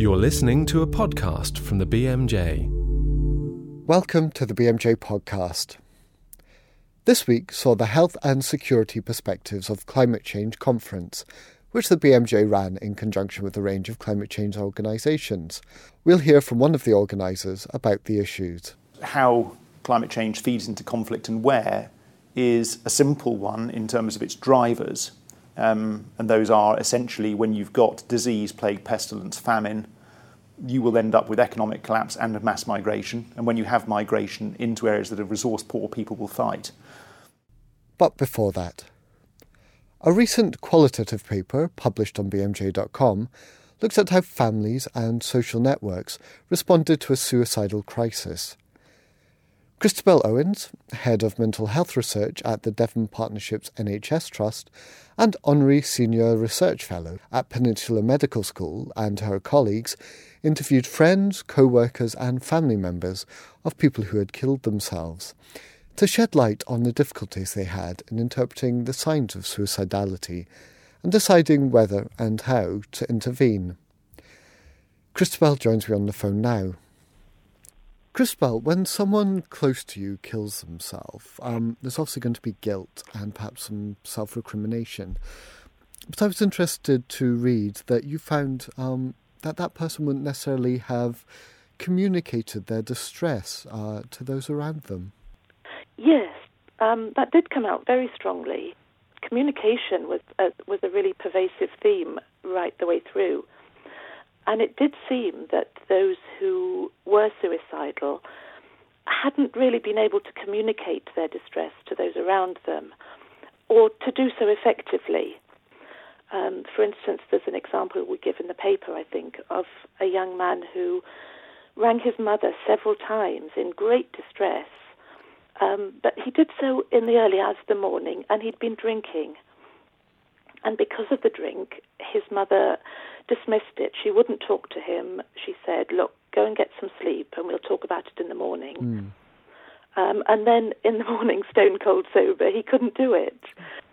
You're listening to a podcast from the BMJ. Welcome to the BMJ podcast. This week saw the Health and Security Perspectives of Climate Change conference, which the BMJ ran in conjunction with a range of climate change organisations. We'll hear from one of the organisers about the issues. How climate change feeds into conflict and where is a simple one in terms of its drivers, Um, and those are essentially when you've got disease, plague, pestilence, famine, you will end up with economic collapse and mass migration. And when you have migration into areas that are resource poor, people will fight. But before that, a recent qualitative paper published on BMJ.com looks at how families and social networks responded to a suicidal crisis. Christabel Owens, Head of Mental Health Research at the Devon Partnerships NHS Trust and Honorary Senior Research Fellow at Peninsula Medical School, and her colleagues interviewed friends, co workers, and family members of people who had killed themselves to shed light on the difficulties they had in interpreting the signs of suicidality and deciding whether and how to intervene. Christabel joins me on the phone now. Christabel, when someone close to you kills themselves, um, there's obviously going to be guilt and perhaps some self recrimination. But I was interested to read that you found um, that that person wouldn't necessarily have communicated their distress uh, to those around them. Yes, um, that did come out very strongly. Communication was a, was a really pervasive theme right the way through. And it did seem that those who were suicidal hadn't really been able to communicate their distress to those around them or to do so effectively. Um, for instance, there's an example we give in the paper, I think, of a young man who rang his mother several times in great distress, um, but he did so in the early hours of the morning and he'd been drinking. And because of the drink, his mother dismissed it. She wouldn't talk to him. She said, Look, go and get some sleep and we'll talk about it in the morning. Mm. Um, and then in the morning, stone cold sober, he couldn't do it.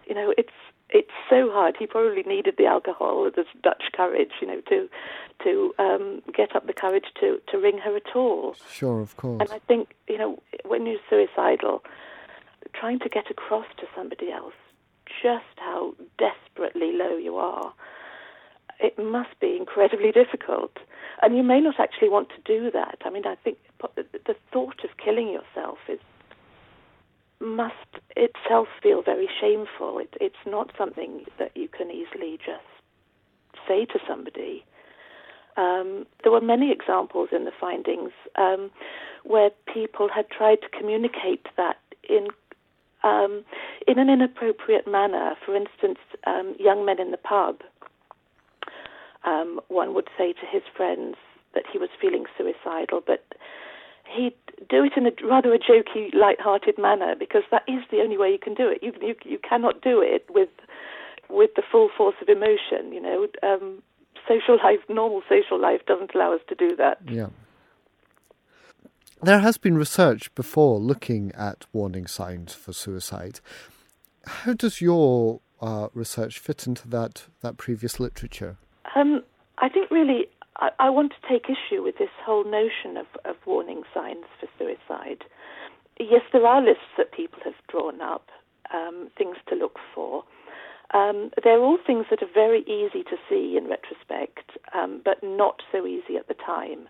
You know, it's it's so hard. He probably needed the alcohol, the Dutch courage, you know, to to um, get up the courage to to ring her at all. Sure, of course. And I think you know when you're suicidal, trying to get across to somebody else just how desperately low you are it must be incredibly difficult. And you may not actually want to do that. I mean, I think the thought of killing yourself is must itself feel very shameful. It, it's not something that you can easily just say to somebody. Um, there were many examples in the findings um, where people had tried to communicate that in um, in an inappropriate manner. For instance, um, young men in the pub um, one would say to his friends that he was feeling suicidal, but he'd do it in a rather a jokey, light-hearted manner because that is the only way you can do it. You you, you cannot do it with with the full force of emotion. You know, um, social life, normal social life, doesn't allow us to do that. Yeah. There has been research before looking at warning signs for suicide. How does your uh, research fit into that, that previous literature? Um, I think really I, I, want to take issue with this whole notion of, of warning signs for suicide. Yes, there are lists that people have drawn up, um, things to look for. Um, they're all things that are very easy to see in retrospect, um, but not so easy at the time.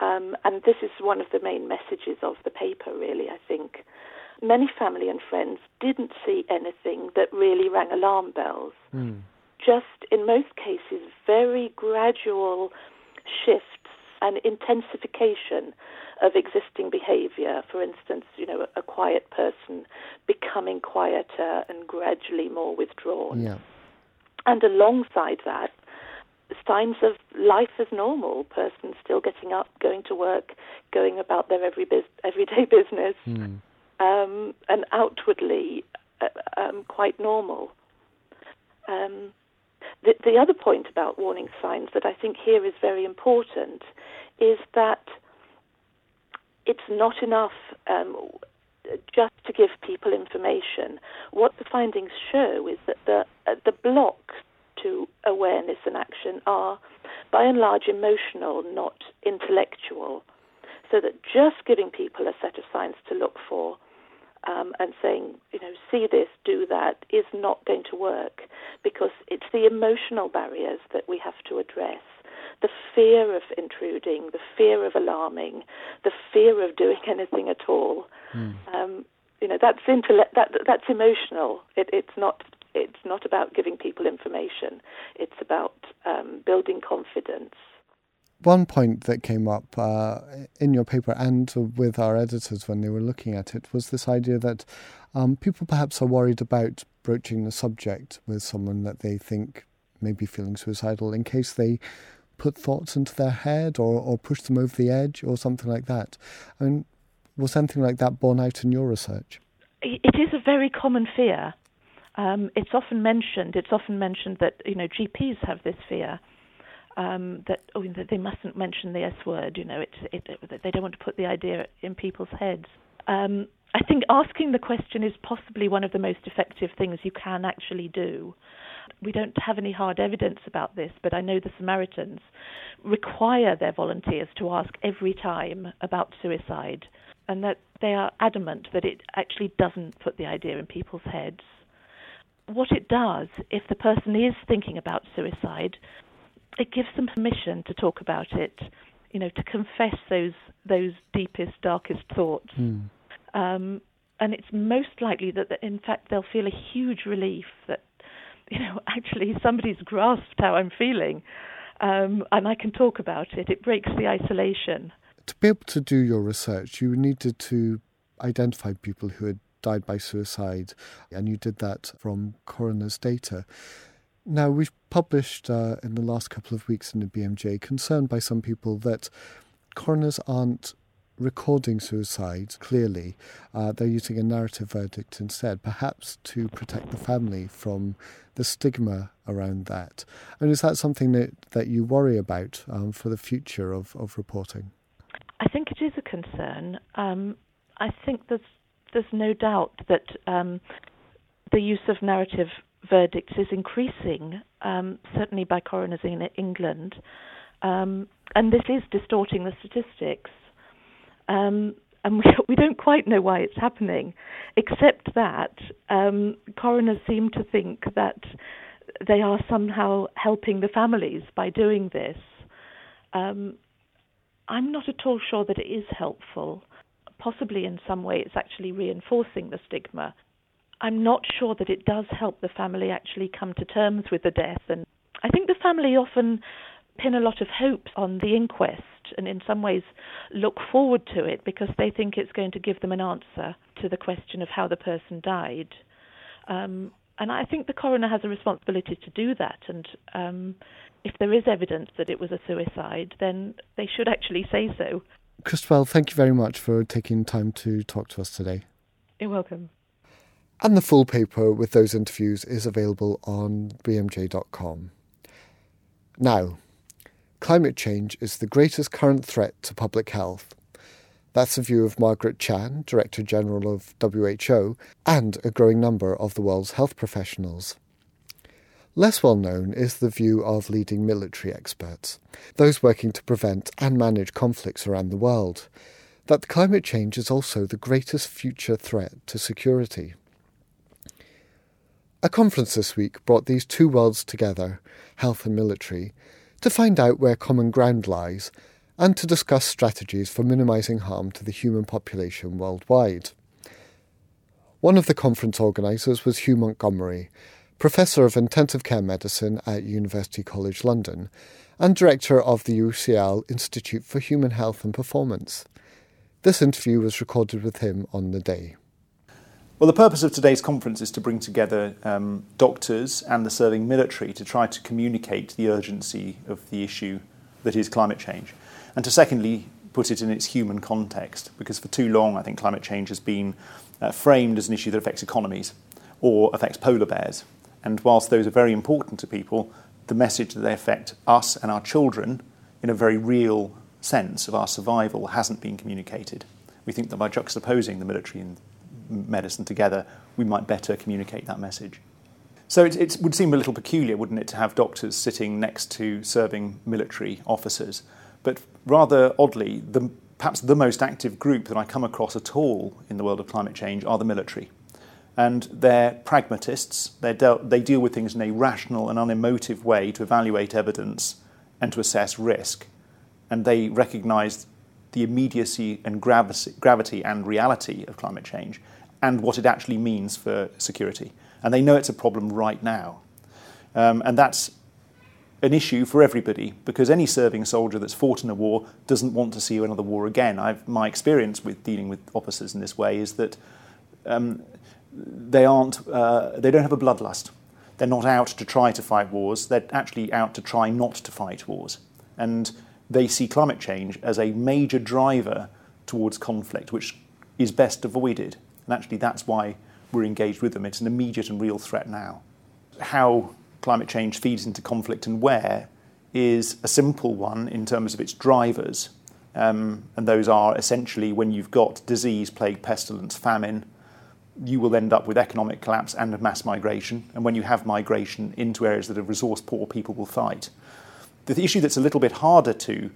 Um, and this is one of the main messages of the paper, really, I think. Many family and friends didn't see anything that really rang alarm bells. Mm just, in most cases, very gradual shifts and intensification of existing behavior. For instance, you know, a quiet person becoming quieter and gradually more withdrawn. Yeah. And alongside that, signs of life as normal, person still getting up, going to work, going about their every biz- everyday business, mm. um, and outwardly uh, um, quite normal. Um, the, the other point about warning signs that I think here is very important is that it's not enough um, just to give people information. What the findings show is that the uh, the blocks to awareness and action are by and large emotional, not intellectual. So that just giving people a set of signs to look for um, and saying, you know, see this, do that, is not going to work because it's the emotional barriers that we have to address. The fear of intruding, the fear of alarming, the fear of doing anything at all. Mm. Um, you know, that's intellect, that, that's emotional. It, it's not. It's not about giving people information. It's about um, building confidence one point that came up uh, in your paper and with our editors when they were looking at it was this idea that um, people perhaps are worried about broaching the subject with someone that they think may be feeling suicidal in case they put thoughts into their head or, or push them over the edge or something like that. I mean, was something like that borne out in your research? It is a very common fear. Um, it's often mentioned. It's often mentioned that you know GPs have this fear um, that oh, they mustn't mention the S word. You know, it, it, it, they don't want to put the idea in people's heads. Um, I think asking the question is possibly one of the most effective things you can actually do. We don't have any hard evidence about this, but I know the Samaritans require their volunteers to ask every time about suicide, and that they are adamant that it actually doesn't put the idea in people's heads. What it does, if the person is thinking about suicide, it gives them permission to talk about it, you know, to confess those those deepest, darkest thoughts. Mm. Um, and it's most likely that, that, in fact, they'll feel a huge relief that, you know, actually somebody's grasped how I'm feeling, um, and I can talk about it. It breaks the isolation. To be able to do your research, you needed to identify people who had died by suicide, and you did that from coroner's data. Now, we've published uh, in the last couple of weeks in the BMJ concern by some people that coroners aren't recording suicide clearly. Uh, they're using a narrative verdict instead, perhaps to protect the family from the stigma around that. And is that something that, that you worry about um, for the future of, of reporting? I think it is a concern. Um, I think there's there's no doubt that um, the use of narrative verdicts is increasing, um, certainly by coroners in England, um, and this is distorting the statistics. Um, and we, we, don't quite know why it's happening, except that um, coroners seem to think that they are somehow helping the families by doing this. Um, I'm not at all sure that it is helpful. Possibly in some way it's actually reinforcing the stigma. I'm not sure that it does help the family actually come to terms with the death. And I think the family often pin a lot of hope on the inquest and in some ways look forward to it because they think it's going to give them an answer to the question of how the person died. Um, and I think the coroner has a responsibility to do that. And um, if there is evidence that it was a suicide, then they should actually say so. Christabel, thank you very much for taking time to talk to us today. You're welcome. And the full paper with those interviews is available on bmj.com. Now, climate change is the greatest current threat to public health. That's the view of Margaret Chan, Director General of WHO, and a growing number of the world's health professionals. Less well known is the view of leading military experts, those working to prevent and manage conflicts around the world, that climate change is also the greatest future threat to security. A conference this week brought these two worlds together, health and military, to find out where common ground lies and to discuss strategies for minimising harm to the human population worldwide. One of the conference organisers was Hugh Montgomery, Professor of Intensive Care Medicine at University College London and Director of the UCL Institute for Human Health and Performance. This interview was recorded with him on the day. Well, the purpose of today's conference is to bring together um, doctors and the serving military to try to communicate the urgency of the issue that is climate change, and to secondly put it in its human context, because for too long I think climate change has been uh, framed as an issue that affects economies or affects polar bears. And whilst those are very important to people, the message that they affect us and our children in a very real sense of our survival hasn't been communicated. We think that by juxtaposing the military and medicine together, we might better communicate that message. So it, it, would seem a little peculiar, wouldn't it, to have doctors sitting next to serving military officers? But rather oddly, the, perhaps the most active group that I come across at all in the world of climate change are the military. And they're pragmatists. They're de- they deal with things in a rational and unemotive way to evaluate evidence and to assess risk. And they recognise the immediacy and gravity, gravity and reality of climate change and what it actually means for security and they know it's a problem right now. Um, and that's an issue for everybody because any serving soldier that's fought in a war doesn't want to see another war again. I've, my experience with dealing with officers in this way is that um, they aren't, uh, they don't have a bloodlust. They're not out to try to fight wars. They're actually out to try not to fight wars. And they see climate change as a major driver towards conflict, which is best avoided. And actually, that's why we're engaged with them. It's an immediate and real threat now. How climate change feeds into conflict and where is a simple one in terms of its drivers. Um, and those are essentially when you've got disease, plague, pestilence, famine, you will end up with economic collapse and mass migration. And when you have migration into areas that are resource poor, people will fight. The issue that's a little bit harder to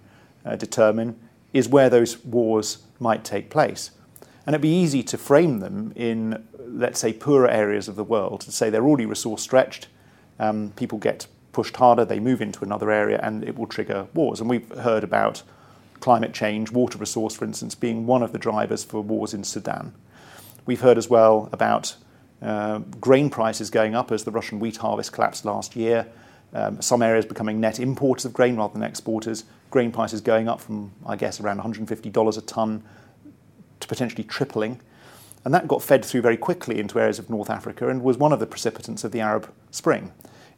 uh, determine is where those wars might take place. And it'd be easy to frame them in, let's say, poorer areas of the world, to say they're already resource stretched, um, people get pushed harder, they move into another area, and it will trigger wars. And we've heard about climate change, water resource, for instance, being one of the drivers for wars in Sudan. We've heard as well about uh, grain prices going up as the Russian wheat harvest collapsed last year. Um, some areas becoming net importers of grain rather than exporters. Grain prices going up from, I guess, around $150 a tonne to potentially tripling. And that got fed through very quickly into areas of North Africa and was one of the precipitants of the Arab Spring,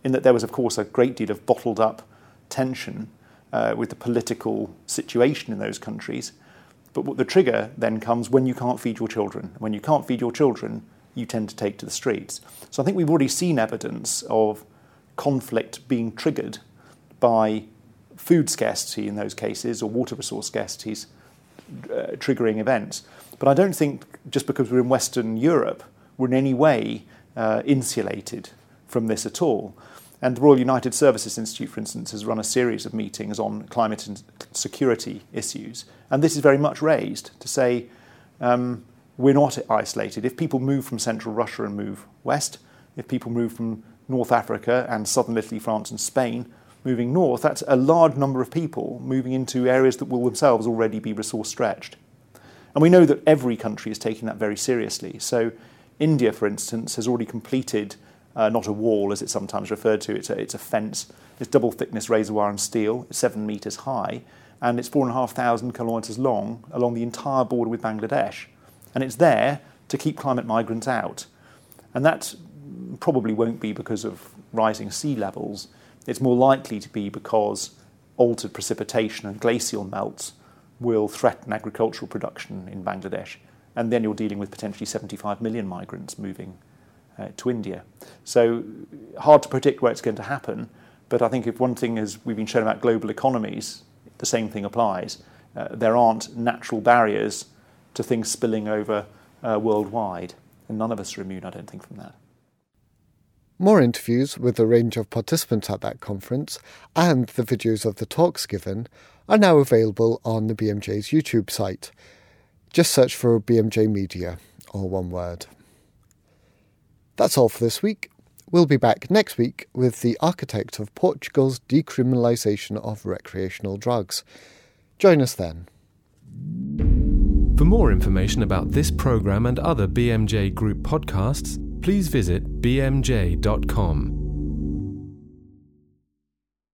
in that there was, of course, a great deal of bottled up tension uh, with the political situation in those countries. But what the trigger then comes when you can't feed your children. When you can't feed your children, you tend to take to the streets. So I think we've already seen evidence of conflict being triggered by food scarcity in those cases or water resource scarcities triggering events. But I don't think just because we're in Western Europe, we're in any way uh, insulated from this at all. And the Royal United Services Institute, for instance, has run a series of meetings on climate and security issues. And this is very much raised to say um, we're not isolated. If people move from central Russia and move west, if people move from North Africa and southern Italy, France, and Spain, moving north, that's a large number of people moving into areas that will themselves already be resource stretched. And we know that every country is taking that very seriously. So, India, for instance, has already completed uh, not a wall, as it's sometimes referred to, it's a, it's a fence. It's double thickness razor wire and steel, it's seven metres high, and it's four and a half thousand kilometres long along the entire border with Bangladesh. And it's there to keep climate migrants out. And that probably won't be because of rising sea levels. It's more likely to be because altered precipitation and glacial melts will threaten agricultural production in Bangladesh. And then you're dealing with potentially 75 million migrants moving uh, to India. So hard to predict where it's going to happen. But I think if one thing is we've been shown about global economies, the same thing applies. Uh, there aren't natural barriers to things spilling over uh, worldwide. And none of us are immune, I don't think, from that. More interviews with a range of participants at that conference and the videos of the talks given are now available on the BMJ's YouTube site. Just search for BMJ Media, all one word. That's all for this week. We'll be back next week with the architect of Portugal's decriminalisation of recreational drugs. Join us then. For more information about this programme and other BMJ Group podcasts, please visit bmj.com.